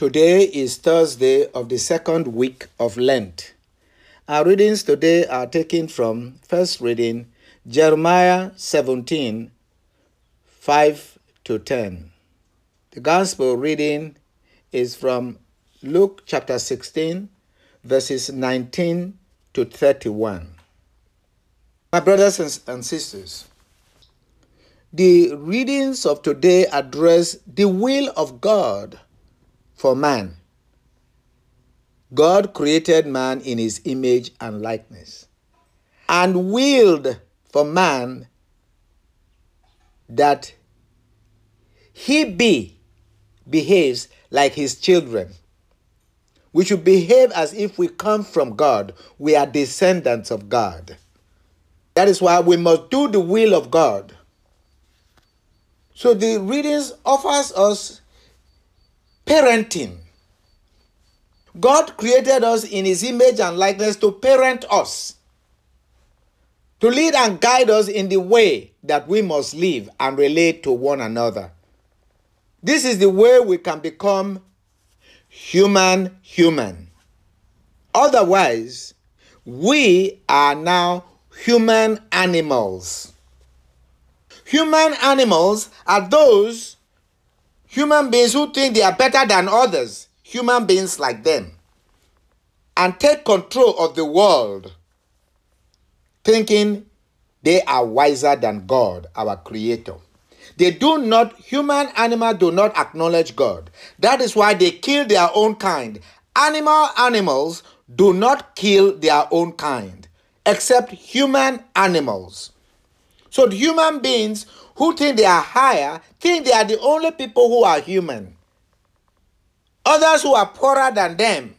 Today is Thursday of the second week of Lent. Our readings today are taken from first reading Jeremiah 17 5 to 10. The gospel reading is from Luke chapter 16 verses 19 to 31. My brothers and sisters, the readings of today address the will of God for man. God created man in his image and likeness and willed for man that he be behaves like his children. We should behave as if we come from God. We are descendants of God. That is why we must do the will of God. So the readings offers us parenting. God created us in his image and likeness to parent us, to lead and guide us in the way that we must live and relate to one another. This is the way we can become human human. Otherwise, we are now human animals. Human animals are those Human beings who think they are better than others, human beings like them, and take control of the world, thinking they are wiser than God, our Creator. They do not, human animals do not acknowledge God. That is why they kill their own kind. Animal animals do not kill their own kind, except human animals. So human beings who think they are higher think they are the only people who are human. Others who are poorer than them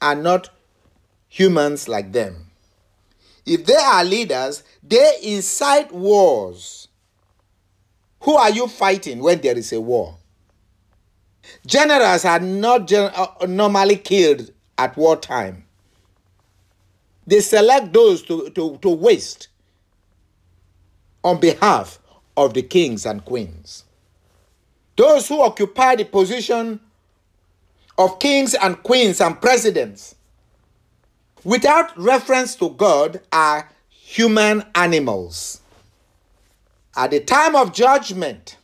are not humans like them. If they are leaders, they incite wars. Who are you fighting when there is a war? Generals are not gen- uh, normally killed at wartime. They select those to, to, to waste on behalf of the kings and queens. Those who occupy the position of kings and queens and presidents without reference to God are human animals. At the time of judgment,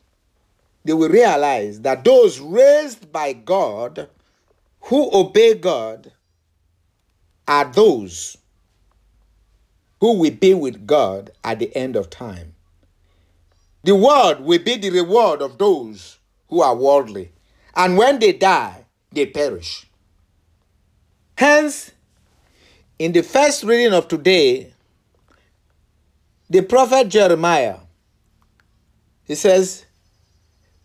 they will realize that those raised by God who obey God are those who will be with God at the end of time. The world will be the reward of those who are worldly, and when they die, they perish. Hence, in the first reading of today, the prophet Jeremiah, he says,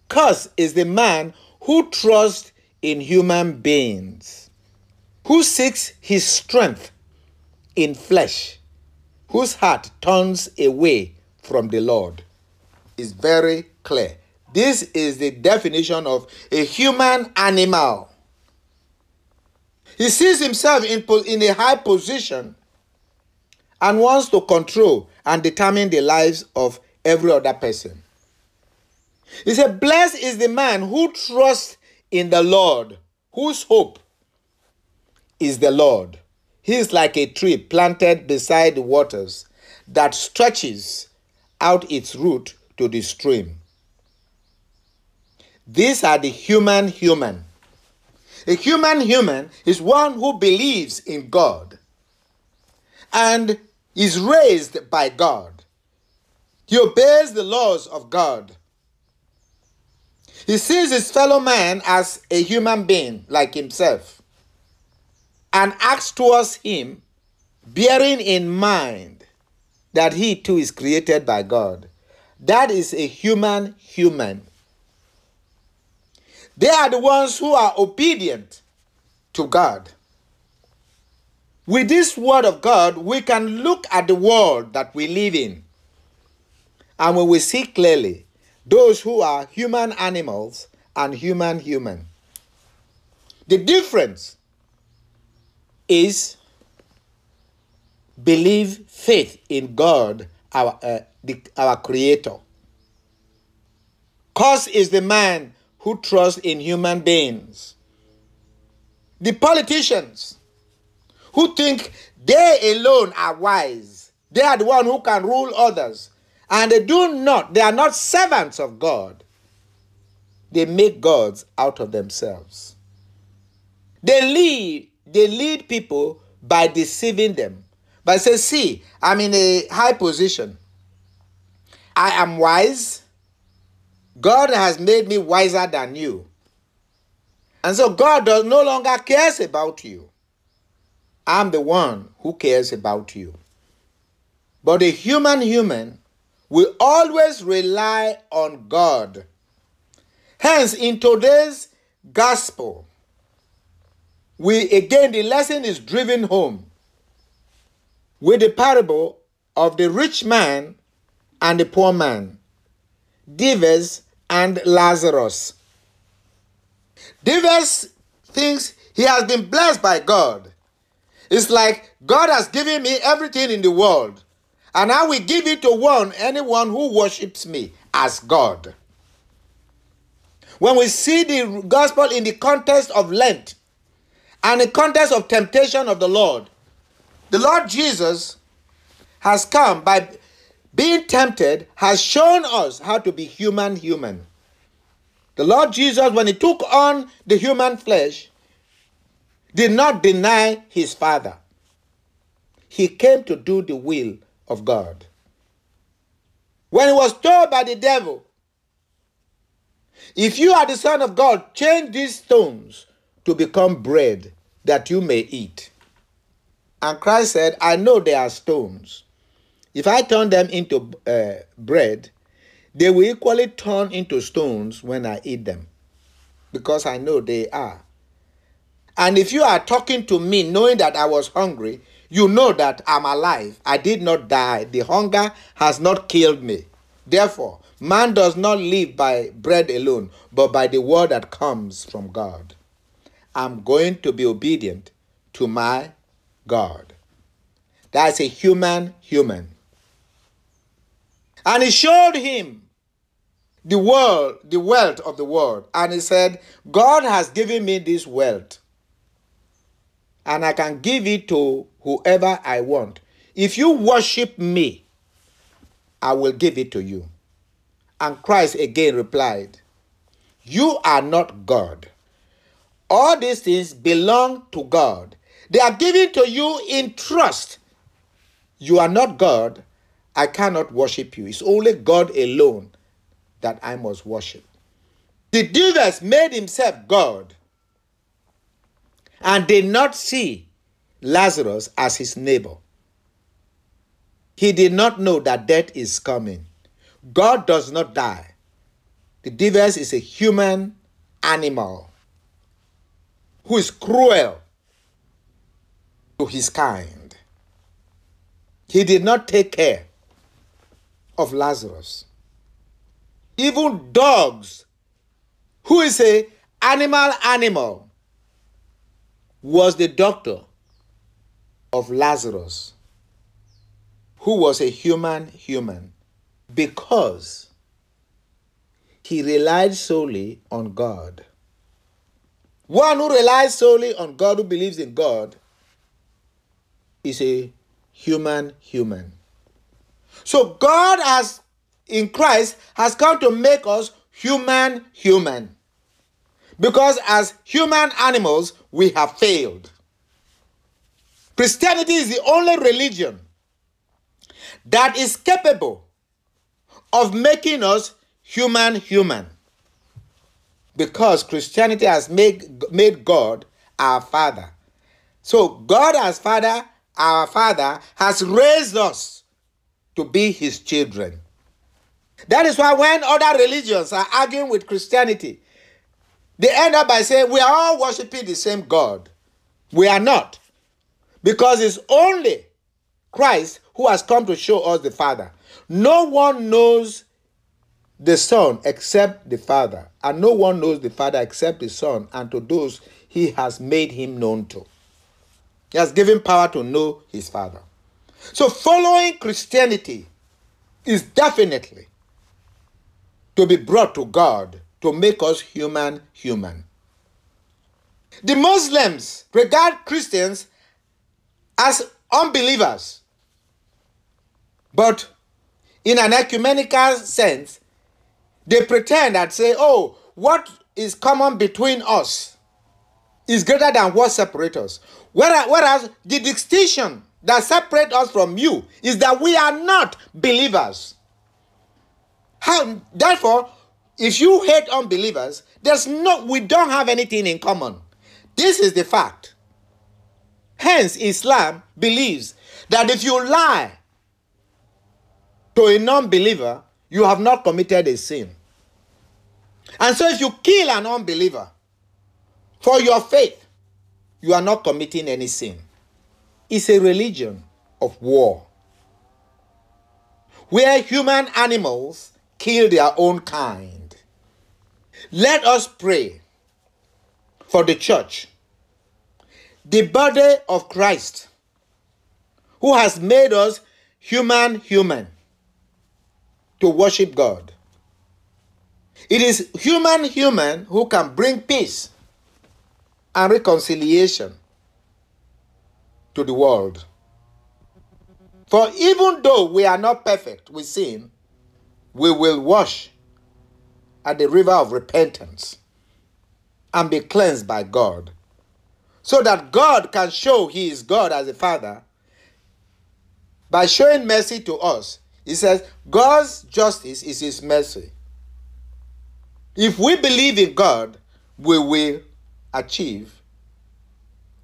Curse is the man who trusts in human beings, who seeks his strength in flesh whose heart turns away from the Lord is very clear. This is the definition of a human animal. He sees himself in, in a high position and wants to control and determine the lives of every other person. He said, Blessed is the man who trusts in the Lord, whose hope is the Lord. He is like a tree planted beside the waters that stretches out its root to the stream. These are the human human. A human human is one who believes in God and is raised by God. He obeys the laws of God. He sees his fellow man as a human being like himself and acts towards him, bearing in mind that he too is created by God. That is a human human. They are the ones who are obedient to God. With this word of God, we can look at the world that we live in and we will see clearly those who are human animals and human human. The difference is believe faith in God, our, uh, the, our Creator. Cause is the man who trusts in human beings. The politicians who think they alone are wise, they are the one who can rule others, and they do not, they are not servants of God. They make gods out of themselves. They lead, they lead people by deceiving them. But say, see, I'm in a high position. I am wise. God has made me wiser than you. And so God does no longer cares about you. I'm the one who cares about you. But a human human will always rely on God. Hence, in today's gospel, we again, the lesson is driven home with the parable of the rich man and the poor man, Dives and Lazarus. Dives thinks he has been blessed by God. It's like God has given me everything in the world, and I will give it to one anyone who worships me as God. When we see the gospel in the context of Lent and the context of temptation of the Lord, the Lord Jesus has come by being tempted, has shown us how to be human, human. The Lord Jesus, when he took on the human flesh, did not deny his Father. He came to do the will of God. When he was told by the devil, if you are the Son of God, change these stones to become bread that you may eat. And Christ said, I know they are stones. If I turn them into uh, bread, they will equally turn into stones when I eat them, because I know they are. And if you are talking to me knowing that I was hungry, you know that I'm alive. I did not die. The hunger has not killed me. Therefore, man does not live by bread alone, but by the word that comes from God. I'm going to be obedient to my God. That's a human human. And he showed him the world, the wealth of the world. And he said, God has given me this wealth. And I can give it to whoever I want. If you worship me, I will give it to you. And Christ again replied, You are not God. All these things belong to God. They are given to you in trust. You are not God. I cannot worship you. It's only God alone that I must worship. The Dives made himself God and did not see Lazarus as his neighbor. He did not know that death is coming. God does not die. The Dives is a human animal who is cruel to his kind. He did not take care of Lazarus. Even dogs, who is a animal animal, was the doctor of Lazarus, who was a human human, because he relied solely on God. One who relies solely on God, who believes in God, is a human human. So God has, in Christ, has come to make us human human. Because as human animals, we have failed. Christianity is the only religion that is capable of making us human human because Christianity has made, made God our Father. So, God as Father, our Father, has raised us to be His children. That is why when other religions are arguing with Christianity, they end up by saying, We are all worshiping the same God. We are not. Because it's only Christ who has come to show us the Father. No one knows the Son except the Father, and no one knows the Father except the Son, and to those he has made him known to. He has given power to know his Father. So, following Christianity is definitely to be brought to God to make us human human. The Muslims regard Christians as unbelievers. But in an ecumenical sense, they pretend and say, oh, what is common between us is greater than what separates us. Whereas, whereas the distinction that separates us from you is that we are not believers. How, therefore, if you hate unbelievers, there's no we don't have anything in common. This is the fact. Hence, Islam believes that if you lie to a non believer, you have not committed a sin. And so, if you kill an unbeliever for your faith, you are not committing any sin. It's a religion of war where human animals kill their own kind. Let us pray for the church, the body of Christ, who has made us human, human, to worship God. It is human, human who can bring peace and reconciliation to the world. For even though we are not perfect with sin, we will wash at the river of repentance and be cleansed by God. So that God can show He is God as a Father by showing mercy to us. He says, God's justice is His mercy. If we believe in God, we will achieve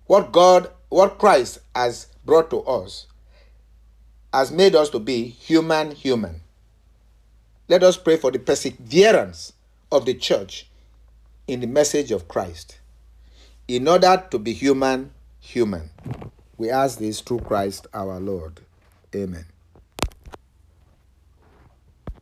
what God, what Christ has brought to us, has made us to be human, human. Let us pray for the perseverance of the church in the message of Christ in order to be human, human. We ask this through Christ our Lord. Amen.